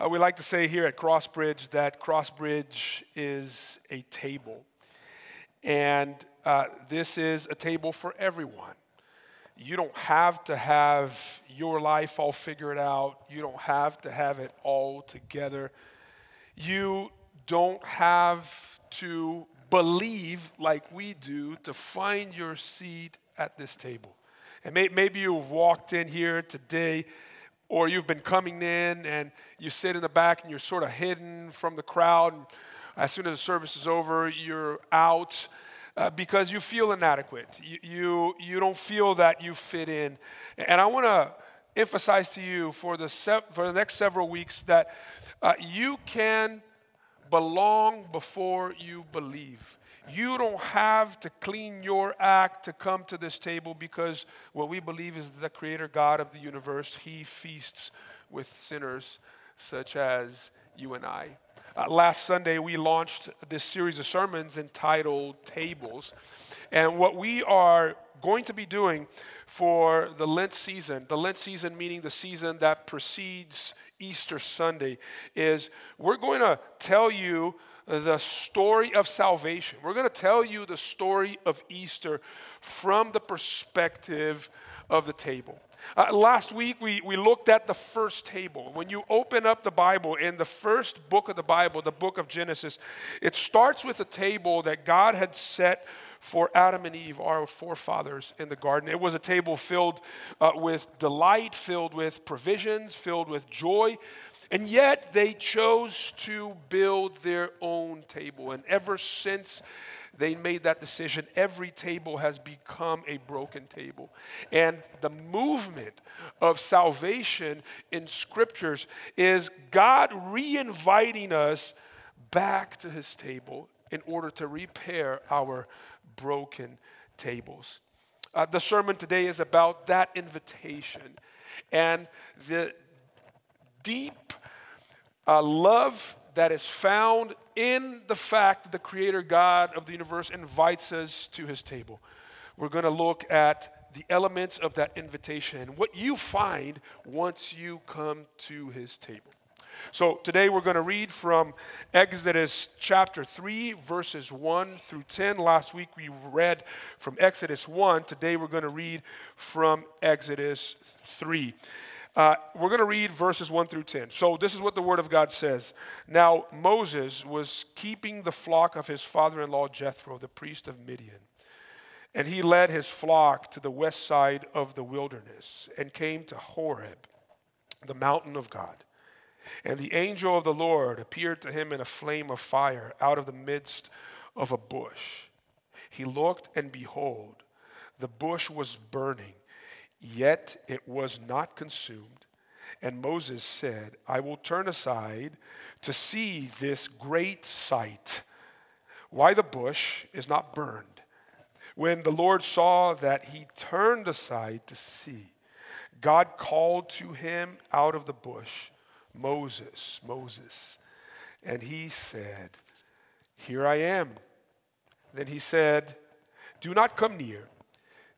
Uh, we like to say here at Crossbridge that Crossbridge is a table. And uh, this is a table for everyone. You don't have to have your life all figured out, you don't have to have it all together. You don't have to believe like we do to find your seat at this table. And may, maybe you've walked in here today or you've been coming in and you sit in the back and you're sort of hidden from the crowd. And as soon as the service is over, you're out uh, because you feel inadequate. You, you, you don't feel that you fit in. And I want to emphasize to you for the, se- for the next several weeks that uh, you can belong before you believe. You don't have to clean your act to come to this table because what we believe is the creator God of the universe. He feasts with sinners such as you and I. Uh, last Sunday, we launched this series of sermons entitled Tables. And what we are going to be doing for the Lent season, the Lent season meaning the season that precedes Easter Sunday, is we're going to tell you the story of salvation. We're going to tell you the story of Easter from the perspective of the table. Uh, last week, we, we looked at the first table. When you open up the Bible, in the first book of the Bible, the book of Genesis, it starts with a table that God had set for Adam and Eve, our forefathers in the garden. It was a table filled uh, with delight, filled with provisions, filled with joy. And yet they chose to build their own table. And ever since they made that decision, every table has become a broken table. And the movement of salvation in scriptures is God re inviting us back to his table in order to repair our broken tables. Uh, the sermon today is about that invitation and the deep uh, love that is found in the fact that the Creator God of the universe invites us to His table. We're going to look at the elements of that invitation and what you find once you come to His table. So today we're going to read from Exodus chapter 3, verses 1 through 10. Last week we read from Exodus 1. Today we're going to read from Exodus 3. Uh, we're going to read verses 1 through 10. So, this is what the Word of God says. Now, Moses was keeping the flock of his father in law Jethro, the priest of Midian. And he led his flock to the west side of the wilderness and came to Horeb, the mountain of God. And the angel of the Lord appeared to him in a flame of fire out of the midst of a bush. He looked, and behold, the bush was burning Yet it was not consumed. And Moses said, I will turn aside to see this great sight, why the bush is not burned. When the Lord saw that he turned aside to see, God called to him out of the bush, Moses, Moses. And he said, Here I am. Then he said, Do not come near.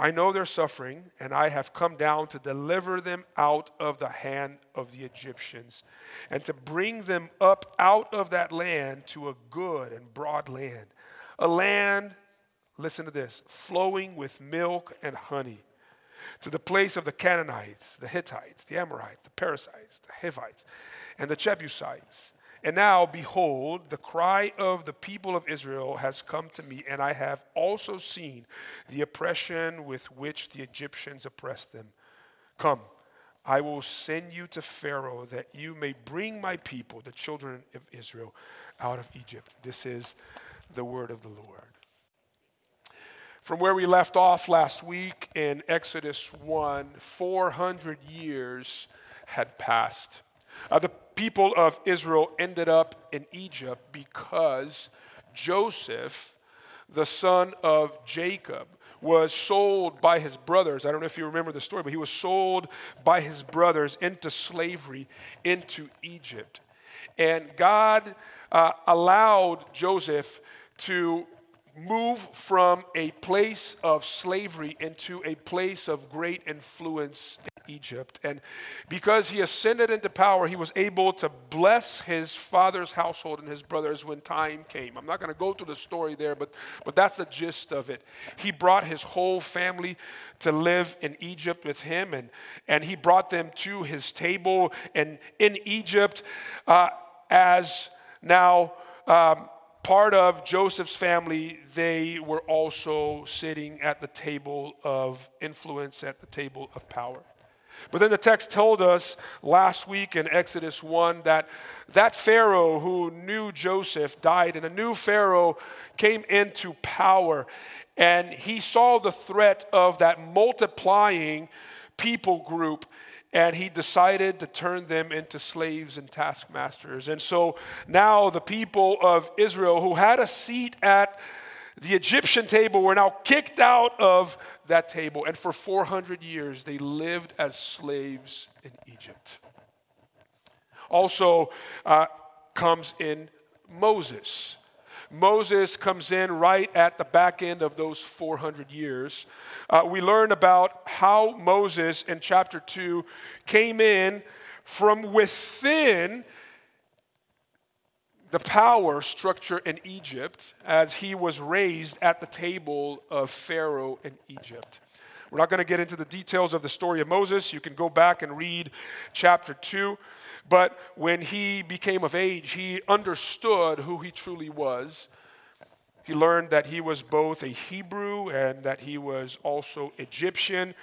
I know their suffering, and I have come down to deliver them out of the hand of the Egyptians, and to bring them up out of that land to a good and broad land, a land, listen to this, flowing with milk and honey, to the place of the Canaanites, the Hittites, the Amorites, the Perizzites, the Hivites, and the Jebusites and now, behold, the cry of the people of Israel has come to me, and I have also seen the oppression with which the Egyptians oppressed them. Come, I will send you to Pharaoh that you may bring my people, the children of Israel, out of Egypt. This is the word of the Lord. From where we left off last week in Exodus 1, 400 years had passed. Uh, the people of Israel ended up in Egypt because Joseph, the son of Jacob, was sold by his brothers. I don't know if you remember the story, but he was sold by his brothers into slavery into Egypt. And God uh, allowed Joseph to move from a place of slavery into a place of great influence in Egypt. And because he ascended into power, he was able to bless his father's household and his brothers when time came. I'm not going to go through the story there, but, but that's the gist of it. He brought his whole family to live in Egypt with him, and, and he brought them to his table. And in Egypt, uh, as now, um, part of Joseph's family, they were also sitting at the table of influence, at the table of power. But then the text told us last week in Exodus 1 that that Pharaoh who knew Joseph died, and a new Pharaoh came into power. And he saw the threat of that multiplying people group and he decided to turn them into slaves and taskmasters. And so now the people of Israel who had a seat at the Egyptian table were now kicked out of that table. And for 400 years, they lived as slaves in Egypt. Also uh, comes in Moses. Moses comes in right at the back end of those 400 years. Uh, we learn about how Moses in chapter 2 came in from within the power structure in Egypt as he was raised at the table of Pharaoh in Egypt. We're not going to get into the details of the story of Moses. You can go back and read chapter 2. But when he became of age, he understood who he truly was. He learned that he was both a Hebrew and that he was also Egyptian.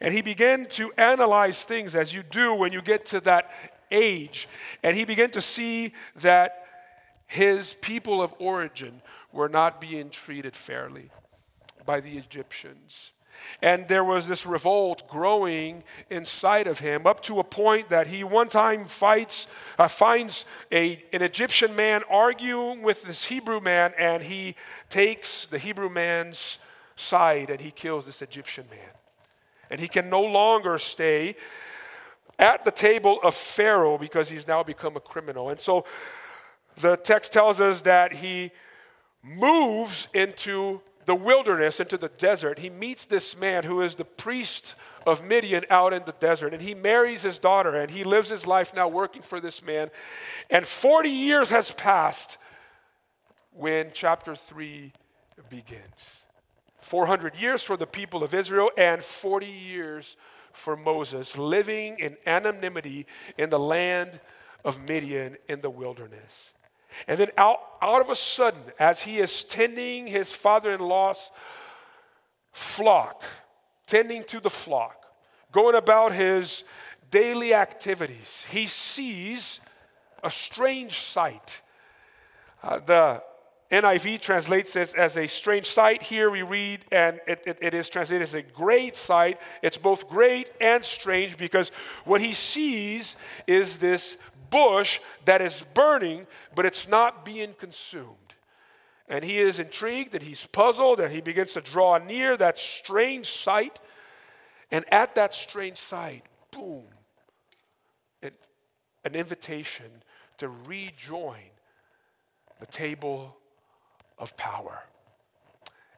And he began to analyze things as you do when you get to that age. And he began to see that his people of origin were not being treated fairly by the Egyptians. And there was this revolt growing inside of him up to a point that he one time fights, uh, finds a, an Egyptian man arguing with this Hebrew man, and he takes the Hebrew man's side and he kills this Egyptian man. And he can no longer stay at the table of Pharaoh because he's now become a criminal. And so the text tells us that he moves into the wilderness, into the desert, he meets this man who is the priest of Midian out in the desert. And he marries his daughter and he lives his life now working for this man. And 40 years has passed when chapter 3 begins. 400 years for the people of Israel and 40 years for Moses, living in anonymity in the land of Midian in the wilderness. And then out, out of a sudden, as he is tending his father in law's flock, tending to the flock, going about his daily activities, he sees a strange sight. Uh, the NIV translates this as a strange sight. Here we read, and it, it, it is translated as a great sight. It's both great and strange because what he sees is this bush that is burning, but it's not being consumed. And he is intrigued and he's puzzled and he begins to draw near that strange sight. And at that strange sight, boom, an invitation to rejoin the table of power.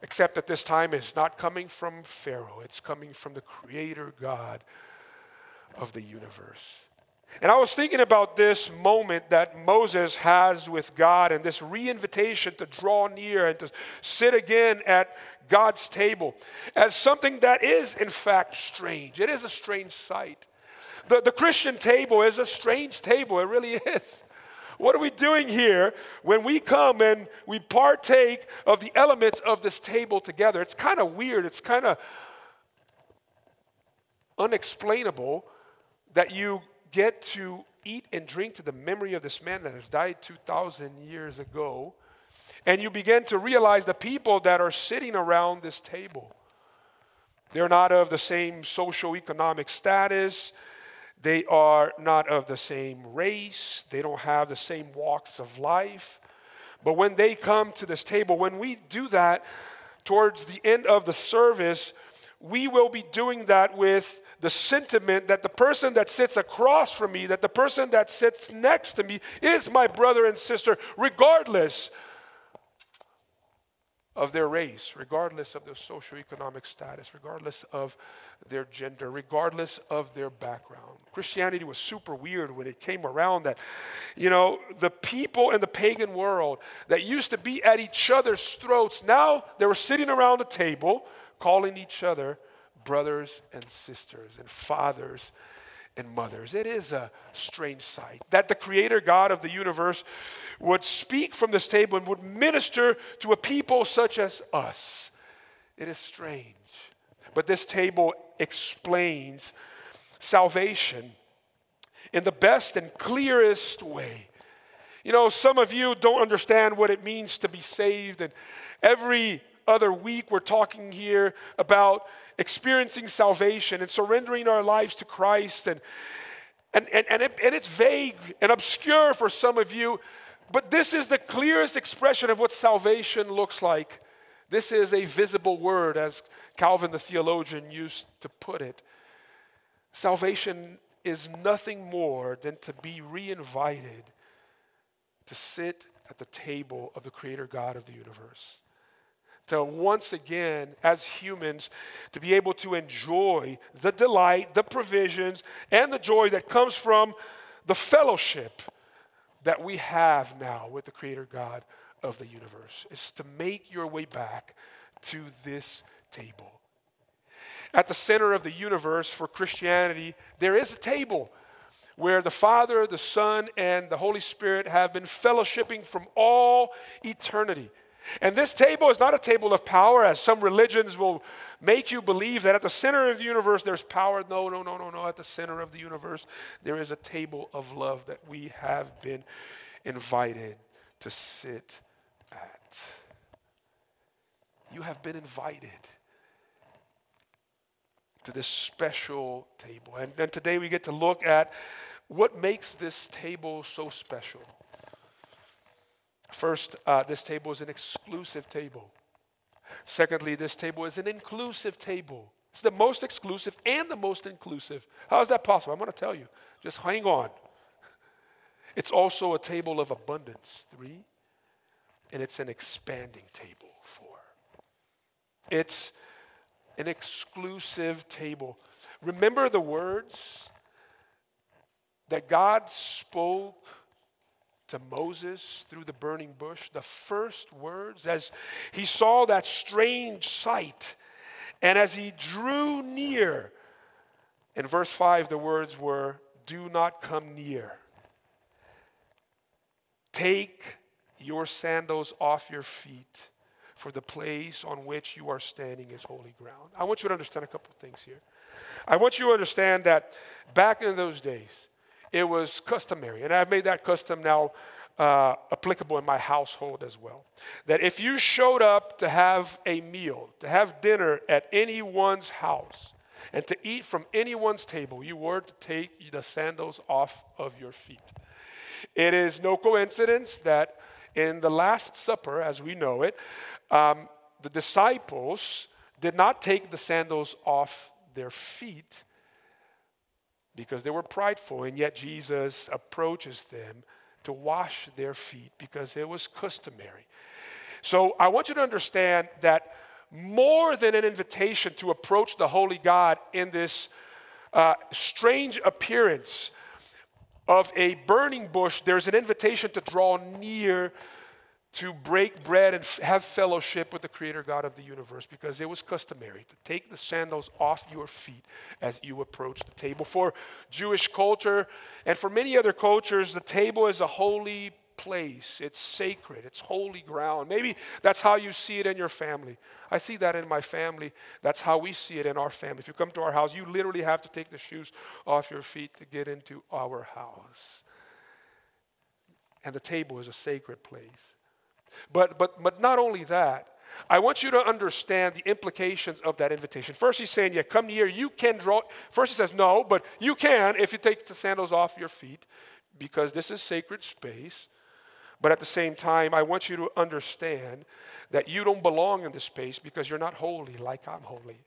Except that this time it's not coming from Pharaoh, it's coming from the Creator God of the universe. And I was thinking about this moment that Moses has with God and this re-invitation to draw near and to sit again at God's table as something that is, in fact, strange. It is a strange sight. The, the Christian table is a strange table, it really is. What are we doing here when we come and we partake of the elements of this table together? It's kind of weird, it's kind of unexplainable that you get to eat and drink to the memory of this man that has died 2,000 years ago. And you begin to realize the people that are sitting around this table. They're not of the same socioeconomic status. They are not of the same race. They don't have the same walks of life. But when they come to this table, when we do that towards the end of the service, we will be doing that with the sentiment that the person that sits across from me, that the person that sits next to me is my brother and sister, regardless of their race, regardless of their socioeconomic status, regardless of their gender, regardless of their background. Christianity was super weird when it came around that, you know, the people in the pagan world that used to be at each other's throats, now they were sitting around a table calling each other brothers and sisters and fathers and mothers. It is a strange sight that the Creator God of the universe would speak from this table and would minister to a people such as us. It is strange. But this table explains salvation in the best and clearest way. You know, some of you don't understand what it means to be saved, and every other week we're talking here about experiencing salvation and surrendering our lives to Christ. And, and, and, and, it, and it's vague and obscure for some of you, but this is the clearest expression of what salvation looks like. This is a visible word, as Calvin the theologian used to put it. Salvation is nothing more than to be reinvited to sit at the table of the Creator God of the universe to once again, as humans, to be able to enjoy the delight, the provisions, and the joy that comes from the fellowship that we have now with the Creator God of the universe. Is to make your way back to this table. At the center of the universe for Christianity, there is a table where the Father, the Son, and the Holy Spirit have been fellowshipping from all eternity. And this table is not a table of power, as some religions will make you believe that at the center of the universe there's power. No, no, no, no, no. At the center of the universe there is a table of love that we have been invited to sit at. You have been invited to this special table. And, and today we get to look at what makes this table so special. First, uh, this table is an exclusive table. Secondly, this table is an inclusive table. It's the most exclusive and the most inclusive. How is that possible? I'm going to tell you. Just hang on. It's also a table of abundance, three, and it's an expanding table, four. It's an exclusive table. Remember the words that God spoke to Moses through the burning bush, the first words as he saw that strange sight and as he drew near, in verse 5, the words were, Do not come near. Take your sandals off your feet, for the place on which you are standing is holy ground. I want you to understand a couple of things here. I want you to understand that back in those days, it was customary, and I've made that custom now uh, applicable in my household as well. That if you showed up to have a meal, to have dinner at anyone's house, and to eat from anyone's table, you were to take the sandals off of your feet. It is no coincidence that in the Last Supper, as we know it, um, the disciples did not take the sandals off their feet because they were prideful, and yet Jesus approaches them to wash their feet because it was customary. So I want you to understand that more than an invitation to approach the holy God in this uh, strange appearance of a burning bush, there's an invitation to draw near to break bread and f- have fellowship with the creator God of the universe because it was customary to take the sandals off your feet as you approach the table. For Jewish culture and for many other cultures, the table is a holy place. It's sacred, it's holy ground. Maybe that's how you see it in your family. I see that in my family. That's how we see it in our family. If you come to our house, you literally have to take the shoes off your feet to get into our house. And the table is a sacred place. But, but, but not only that, I want you to understand the implications of that invitation. First, he's saying, Yeah, come near. You can draw. First, he says, No, but you can if you take the sandals off your feet because this is sacred space. But at the same time, I want you to understand that you don't belong in this space because you're not holy like I'm holy.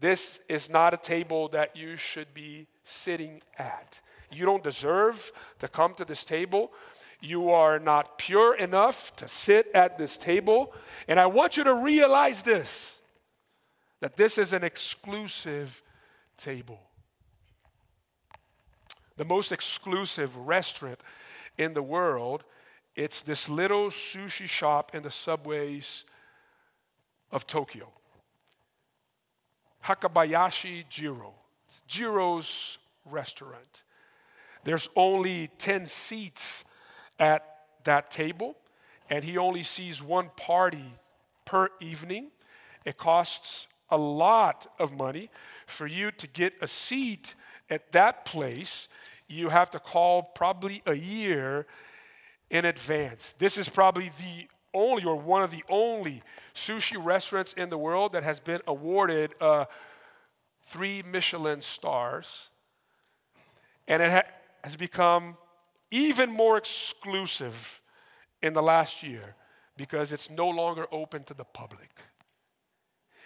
This is not a table that you should be sitting at. You don't deserve to come to this table. You are not pure enough to sit at this table. And I want you to realize this that this is an exclusive table. The most exclusive restaurant in the world, it's this little sushi shop in the subways of Tokyo. Hakabayashi Jiro. It's Jiro's restaurant. There's only 10 seats at that table, and he only sees one party per evening. It costs a lot of money for you to get a seat at that place. You have to call probably a year in advance. This is probably the only or one of the only sushi restaurants in the world that has been awarded uh, three Michelin stars. And it ha- has become even more exclusive in the last year because it's no longer open to the public.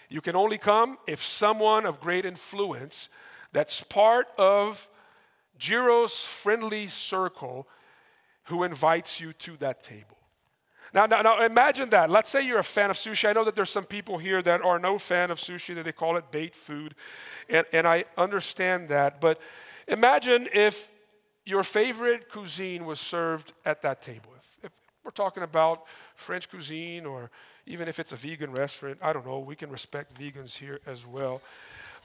You can only come if someone of great influence that's part of Jiro's friendly circle who invites you to that table. Now, now, now, imagine that. Let's say you're a fan of sushi. I know that there's some people here that are no fan of sushi, that they call it bait food, and, and I understand that. But imagine if your favorite cuisine was served at that table. If, if, we're talking about French cuisine, or even if it's a vegan restaurant, I don't know, we can respect vegans here as well.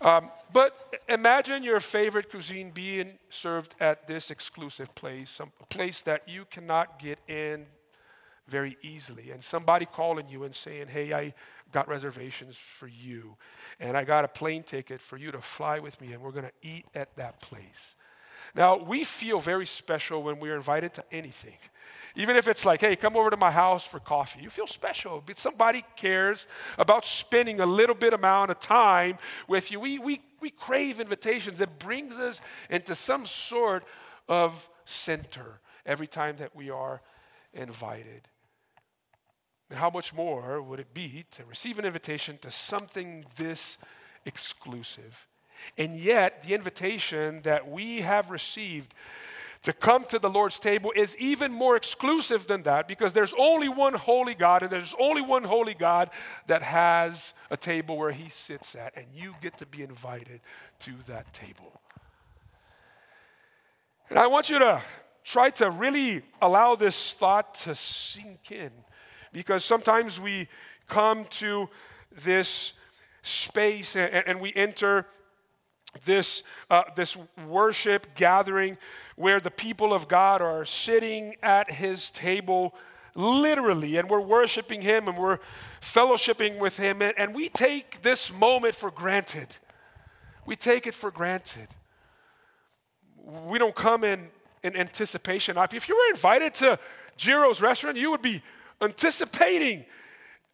Um, but imagine your favorite cuisine being served at this exclusive place, some place that you cannot get in very easily, and somebody calling you and saying, Hey, I got reservations for you, and I got a plane ticket for you to fly with me, and we're going to eat at that place. Now, we feel very special when we're invited to anything. Even if it's like, hey, come over to my house for coffee, you feel special. But somebody cares about spending a little bit amount of time with you. We, we, we crave invitations. It brings us into some sort of center every time that we are invited. And how much more would it be to receive an invitation to something this exclusive? And yet, the invitation that we have received to come to the Lord's table is even more exclusive than that because there's only one holy God, and there's only one holy God that has a table where He sits at, and you get to be invited to that table. And I want you to try to really allow this thought to sink in because sometimes we come to this space and, we enter this, uh, this worship gathering where the people of God are sitting at his table literally, and we're worshiping him and we're fellowshipping with him, and, and we take this moment for granted. We take it for granted. We don't come in, in anticipation. If you were invited to Jiro's restaurant, you would be anticipating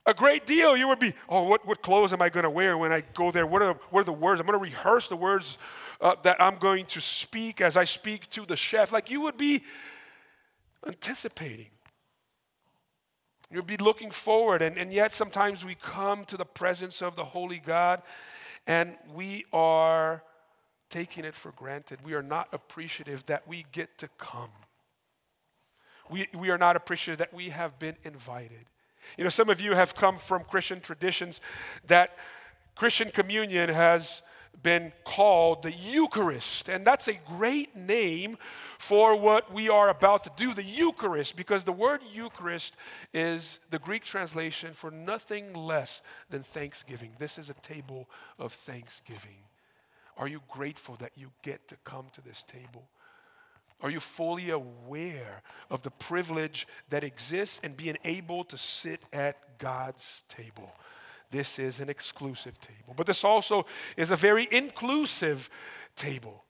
a great deal. You would be, oh, what, what clothes am I going to wear when I go there? What are, what are the words? I'm going to rehearse the words uh, that I'm going to speak as I speak to the chef. Like you would be anticipating. You'd be looking forward. And, and yet sometimes we come to the presence of the Holy God and we are taking it for granted. We are not appreciative that we get to come. We, we are not appreciative that we have been invited. You know, some of you have come from Christian traditions that Christian communion has been called the Eucharist. And that's a great name for what we are about to do, the Eucharist, because the word Eucharist is the Greek translation for nothing less than thanksgiving. This is a table of thanksgiving. Are you grateful that you get to come to this table? Are you fully aware of the privilege that exists in being able to sit at God's table? This is an exclusive table, but this also is a very inclusive table.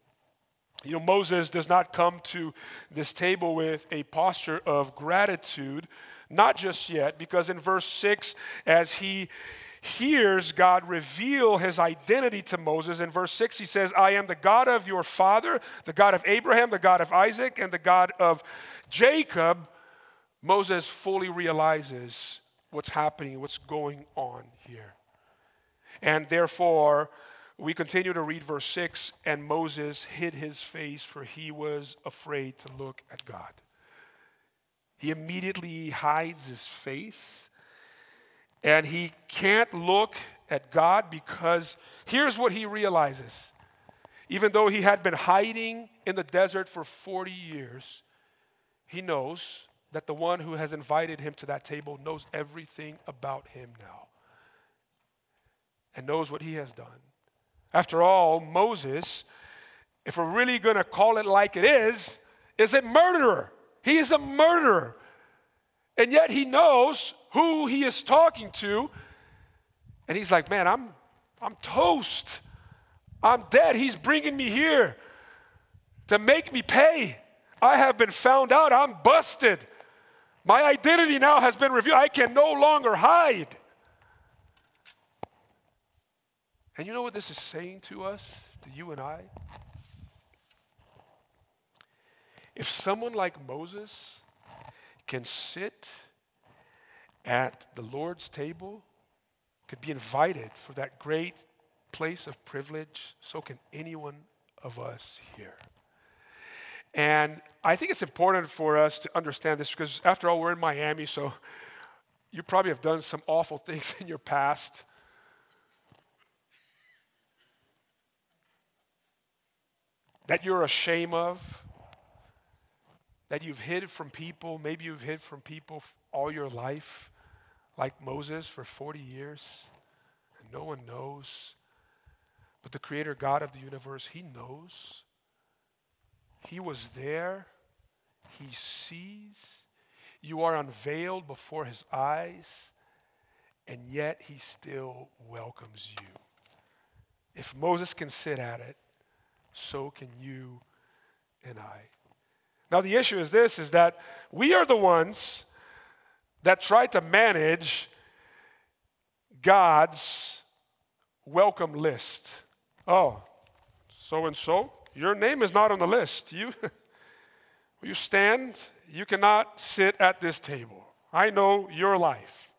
You know, Moses does not come to this table with a posture of gratitude. Not just yet, because in verse 6, as he hears God reveal his identity to Moses, in verse 6, he says, I am the God of your father, the God of Abraham, the God of Isaac, and the God of Jacob. Moses fully realizes what's happening, what's going on here. And therefore, we continue to read verse 6 and Moses hid his face, for he was afraid to look at God. He immediately hides his face and he can't look at God because here's what he realizes. Even though he had been hiding in the desert for 40 years, he knows that the one who has invited him to that table knows everything about him now and knows what he has done. After all, Moses, if we're really going to call it like it is, is a murderer. He is a murderer. And yet he knows who he is talking to. And he's like, man, I'm, I'm toast. I'm dead. He's bringing me here to make me pay. I have been found out. I'm busted. My identity now has been revealed. I can no longer hide. And you know what this is saying to us, to you and I? If someone like Moses can sit at the Lord's table, could be invited for that great place of privilege, so can anyone of us here. And I think it's important for us to understand this because, after all, we're in Miami, so you probably have done some awful things in your past. that you're ashamed of, that you've hid from people. Maybe you've hid from people all your life, like Moses for 40 years, and no one knows. But the Creator God of the universe, He knows. He was there, He sees. You are unveiled before His eyes, and yet He still welcomes you. If Moses can sit at it, so can you and I. Now the issue is this is that we are the ones that try to manage God's welcome list. Oh, so and so, your name is not on the list. You you stand, you cannot sit at this table. I know your life.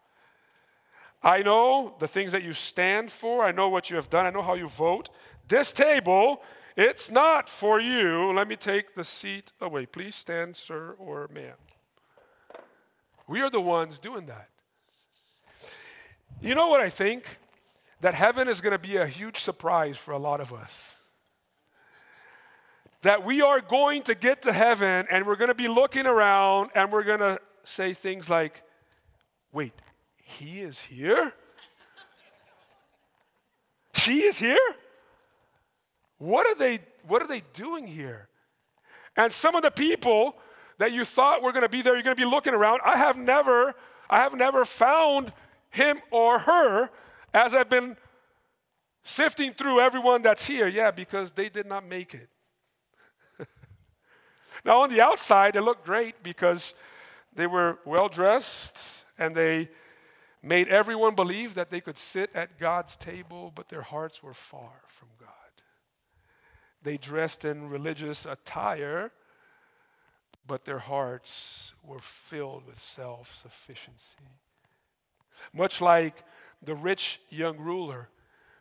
I know the things that you stand for. I know what you have done. I know how you vote. This table it's not for you. Let me take the seat away. Please stand, sir or ma'am. We are the ones doing that. You know what I think? That heaven is going to be a huge surprise for a lot of us. That we are going to get to heaven and we're going to be looking around and we're going to say things like, wait, he is here? she is here? What are they, what are they doing here? And some of the people that you thought were going to be there, you're going to be looking around. I have never, I have never found him or her as I've been sifting through everyone that's here. Yeah, because they did not make it. now, on the outside, they looked great because they were well dressed and they made everyone believe that they could sit at God's table, but their hearts were far from. They dressed in religious attire, but their hearts were filled with self sufficiency. Much like the rich young ruler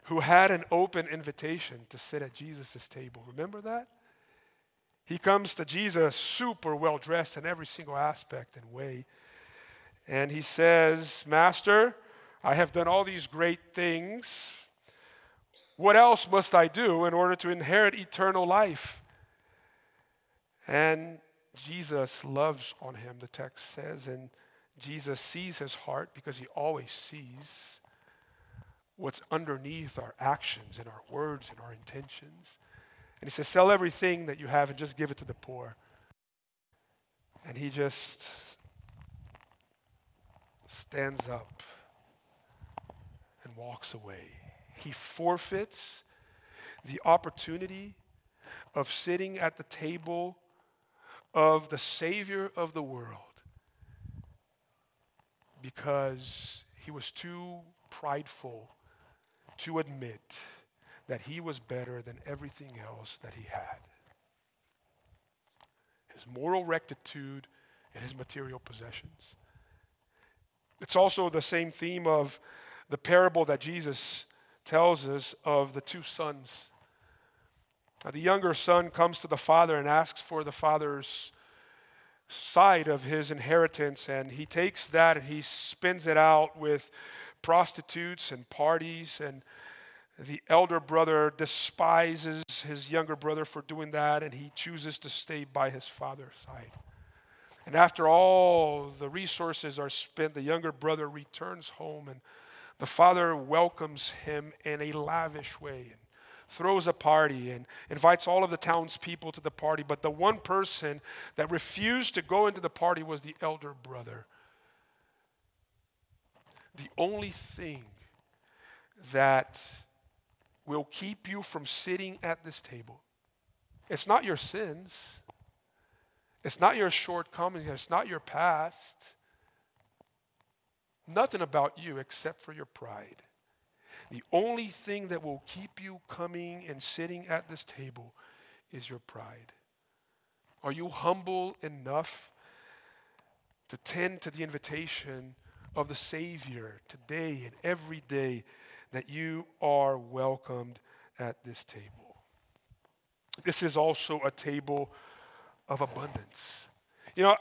who had an open invitation to sit at Jesus' table. Remember that? He comes to Jesus super well dressed in every single aspect and way. And he says, Master, I have done all these great things what else must I do in order to inherit eternal life? And Jesus loves on him, the text says, and Jesus sees his heart because he always sees what's underneath our actions and our words and our intentions. And he says, Sell everything that you have and just give it to the poor. And he just stands up and walks away he forfeits the opportunity of sitting at the table of the Savior of the world. because he was too prideful to admit that he was better than everything else that he had. His moral rectitude and his material possessions. It's also the same theme of the parable that Jesus tells us of the two sons. Now, the younger son comes to the father and asks for the father's side of his inheritance, and he takes that and he spins it out with prostitutes and parties. And the elder brother despises his younger brother for doing that, and he chooses to stay by his father's side. And after all the resources are spent, the younger brother returns home, and the father welcomes him in a lavish way and throws a party and invites all of the townspeople to the party. But the one person that refused to go into the party was the elder brother. The only thing that will keep you from sitting at this table, it's not your sins. It's not your shortcomings, it's not your past. Nothing about you except for your pride. The only thing that will keep you coming and sitting at this table is your pride. Are you humble enough to tend to the invitation of the Savior today and every day that you are welcomed at this table? This is also a table of abundance. You know,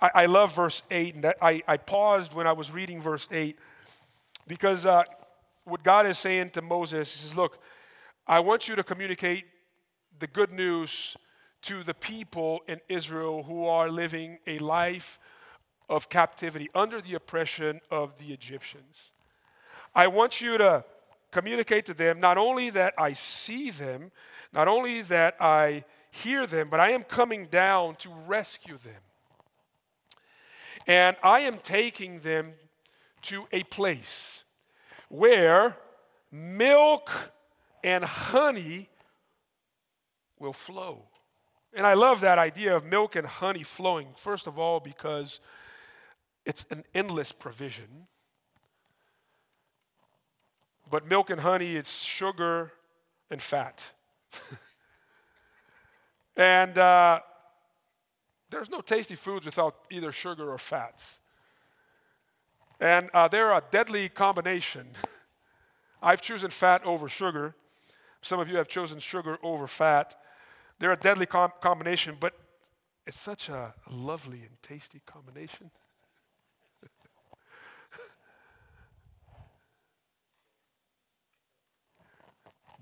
I, I love verse 8, and I, I paused when I was reading verse 8 because uh, what God is saying to Moses, He says, Look, I want you to communicate the good news to the people in Israel who are living a life of captivity under the oppression of the Egyptians. I want you to communicate to them not only that I see them, not only that I hear them, but I am coming down to rescue them. And I am taking them to a place where milk and honey will flow. And I love that idea of milk and honey flowing, first of all, because it's an endless provision. But milk and honey, it's sugar and fat. And uh, there's no tasty foods without either sugar or fats. And uh, they're a deadly combination. I've chosen fat over sugar. Some of you have chosen sugar over fat. They're a deadly com- combination, but it's such a lovely and tasty combination.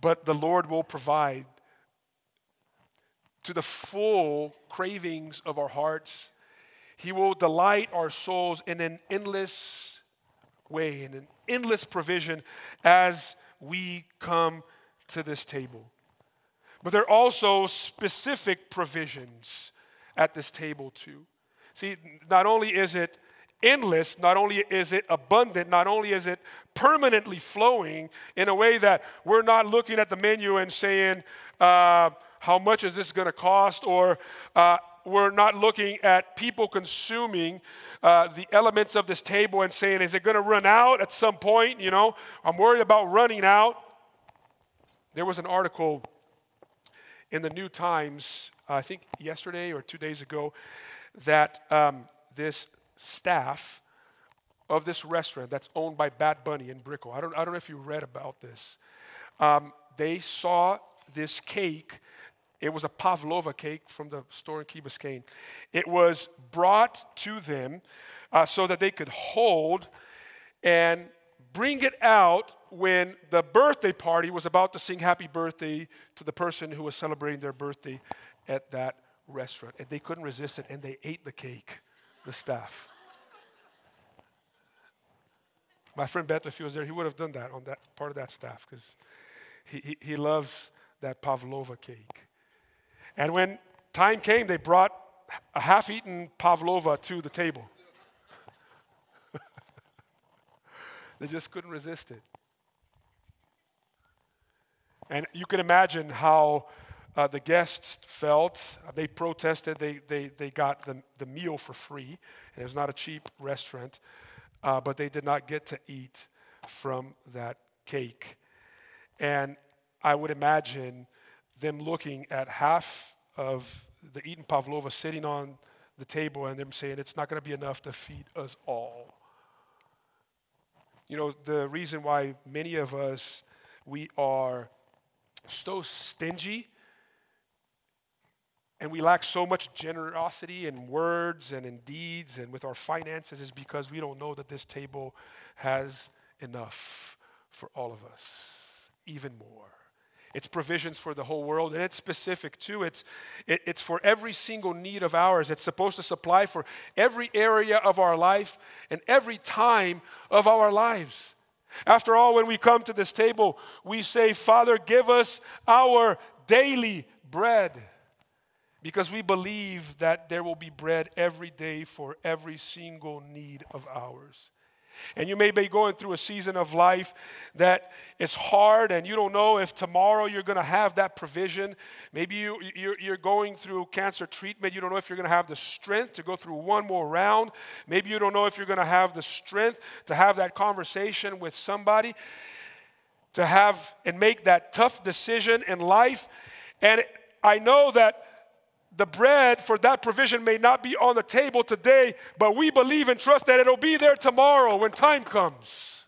but the Lord will provide to the full cravings of our hearts. He will delight our souls in an endless way, in an endless provision as we come to this table. But there are also specific provisions at this table, too. See, not only is it endless, not only is it abundant, not only is it permanently flowing in a way that we're not looking at the menu and saying, uh, how much is this going to cost? Or uh, we're not looking at people consuming uh, the elements of this table and saying, is it going to run out at some point? You know, I'm worried about running out. There was an article in the New Times, I think yesterday or two days ago, that um, this staff of this restaurant that's owned by Bad Bunny in Brickell, I don't, I don't know if you read about this, um, they saw this cake it was a pavlova cake from the store in Key Biscayne. It was brought to them uh, so that they could hold and bring it out when the birthday party was about to sing happy birthday to the person who was celebrating their birthday at that restaurant. And they couldn't resist it and they ate the cake, the staff. My friend Beto, if he was there, he would have done that on that part of that staff because he, he, he loves that pavlova cake. And when time came, they brought a half eaten pavlova to the table. they just couldn't resist it. And you can imagine how uh, the guests felt. They protested. They, they, they got the, the meal for free, and it was not a cheap restaurant. uh, but they did not get to eat from that cake. And I would imagine them looking at half of the eaten pavlova sitting on the table and them saying, It's not going to be enough to feed us all. You know, the reason why many of us, we are so stingy and we lack so much generosity in words and in deeds and with our finances is because we don't know that this table has enough for all of us, even more. It's provisions for the whole world, and it's specific too. It's, it, it's for every single need of ours. It's supposed to supply for every area of our life and every time of our lives. After all, when we come to this table, we say, Father, give us our daily bread. Because we believe that there will be bread every day for every single need of ours. And you may be going through a season of life that is hard and you don't know if tomorrow you're going to have that provision. Maybe you, you're, you're going through cancer treatment. You don't know if you're going to have the strength to go through one more round. Maybe you don't know if you're going to have the strength to have that conversation with somebody, to have and make that tough decision in life. And I know that the bread for that provision may not be on the table today, but we believe and trust that it'll be there tomorrow when time comes.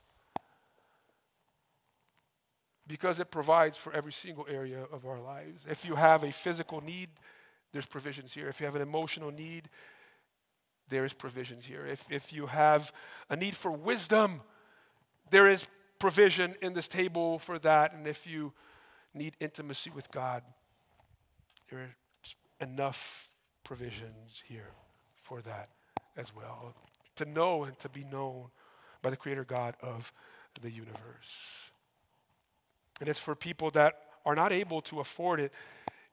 Because it provides for every single area of our lives. If you have a physical need, there's provisions here. If you have an emotional need, there is provisions here. If, if you have a need for wisdom, there is provision in this table for that. And if you need intimacy with God, there enough provisions here for that as well. To know and to be known by the Creator God of the universe. And it's for people that are not able to afford it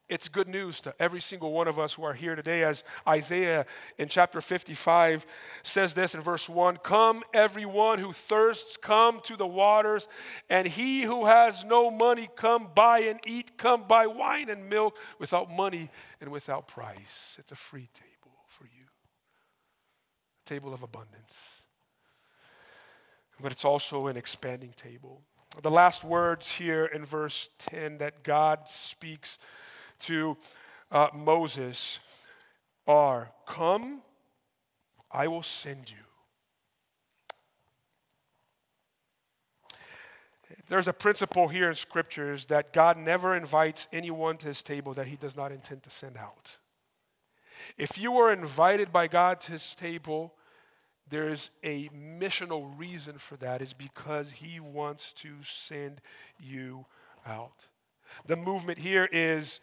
it's good news to every single one of us who are here today, as Isaiah in chapter 55 says this in verse 1 Come, everyone who thirsts, come to the waters, and he who has no money, come buy and eat, come buy wine and milk without money and without price. It's a free table for you, a table of abundance. But it's also an expanding table. The last words here in verse 10 that God speaks to uh, Moses are Come, I will send you. There's a principle here in scriptures that God never invites anyone to his table that he does not intend to send out. If you are invited by God to his table, there's a missional reason for that, is because he wants to send you out. The movement here is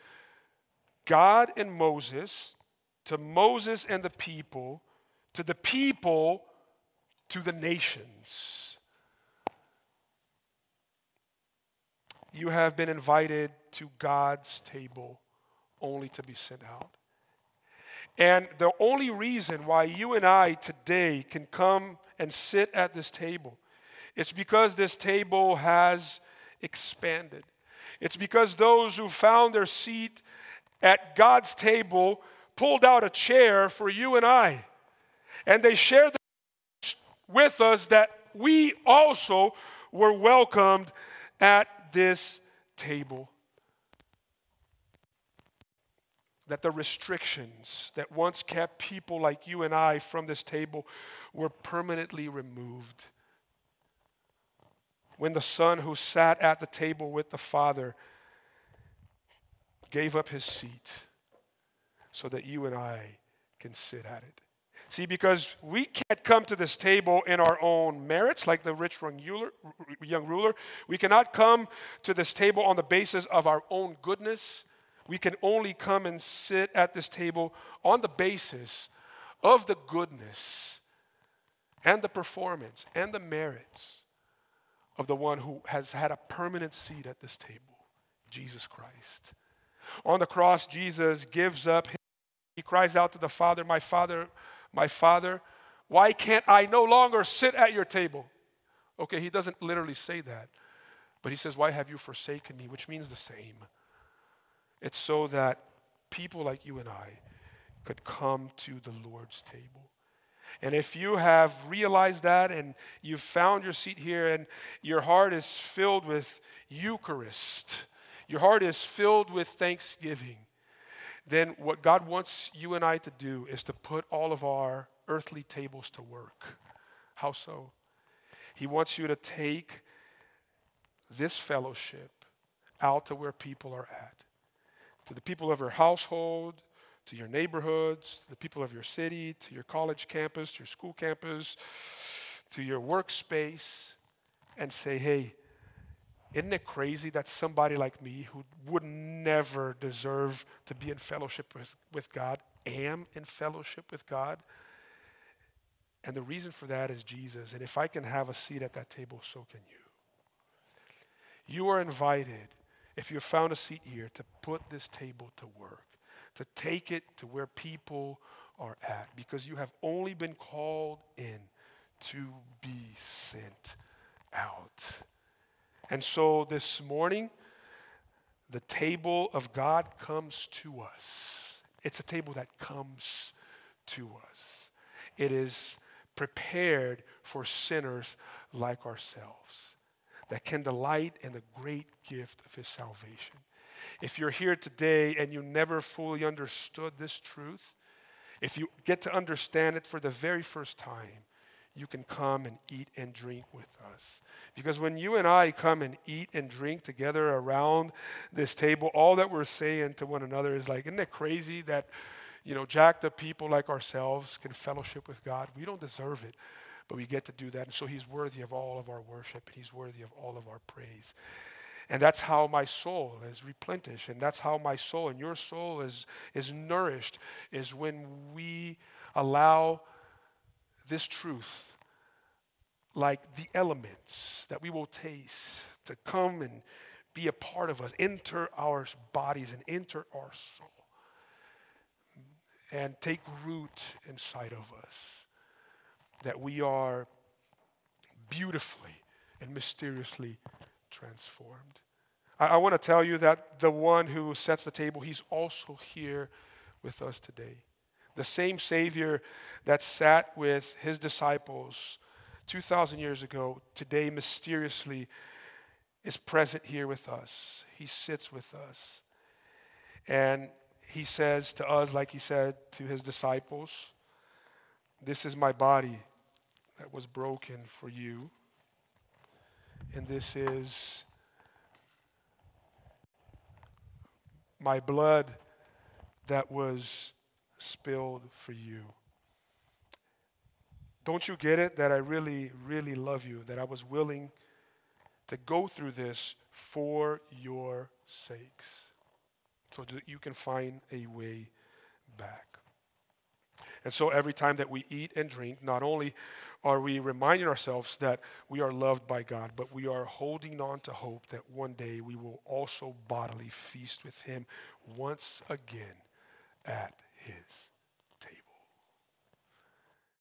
God and Moses, to Moses and the people, to the people, to the nations. You have been invited to God's table only to be sent out. And the only reason why you and I today can come and sit at this table, it's because this table has expanded. It's because those who found their seat at God's table pulled out a chair for you and I. And they shared with us that we also were welcomed at this table. That the restrictions that once kept people like you and I from this table were permanently removed. When the Son who sat at the table with the Father gave up his seat so that you and I can sit at it. See, because we can't come to this table in our own merits, like the rich young ruler. We cannot come to this table on the basis of our own goodness. We can only come and sit at this table on the basis of the goodness and the performance and the merits of the one who has had a permanent seat at this table, Jesus Christ. On the cross, Jesus gives up. He cries out to the Father, My Father, my Father, why can't I no longer sit at your table? Okay, he doesn't literally say that, but he says, Why have you forsaken me? Which means the same. It's so that people like you and I could come to the Lord's table. And if you have realized that and you've found your seat here and your heart is filled with Eucharist, your heart is filled with thanksgiving, then what God wants you and I to do is to put all of our earthly tables to work. How so? He wants you to take this fellowship out to where people are at, to the people of your household, to your neighborhoods, the people of your city, to your college campus, to your school campus, to your workspace, and say, hey, isn't it crazy that somebody like me who would never deserve to be in fellowship with, with God am in fellowship with God? And the reason for that is Jesus. And if I can have a seat at that table, so can you. You are invited, if you have found a seat here, to put this table to work, to take it to where people are at, because you have only been called in to be sent out. And so this morning, the table of God comes to us. It's a table that comes to us. It is prepared for sinners like ourselves that can delight in the great gift of his salvation. If you're here today and you never fully understood this truth, if you get to understand it for the very first time, you can come and eat and drink with us. Because when you and I come and eat and drink together around this table, all that we're saying to one another is like, isn't it crazy that, you know, jacked up people like ourselves can fellowship with God? We don't deserve it, but we get to do that. And so He's worthy of all of our worship, and He's worthy of all of our praise. And that's how my soul is replenished. And that's how my soul and your soul is, is nourished, is when we allow this truth, like the elements that we will taste, to come and be a part of us, enter our bodies and enter our soul, and take root inside of us. That we are beautifully and mysteriously transformed. I, I want to tell you that the one who sets the table, he's also here with us today. The same Savior that sat with his disciples 2,000 years ago, today mysteriously is present here with us. He sits with us. And he says to us, like he said to his disciples, This is my body that was broken for you. And this is my blood that was spilled for you. Don't you get it that I really, really love you, that I was willing to go through this for your sakes so that you can find a way back? And so every time that we eat and drink, not only are we reminding ourselves that we are loved by God, but we are holding on to hope that one day we will also bodily feast with Him once again at His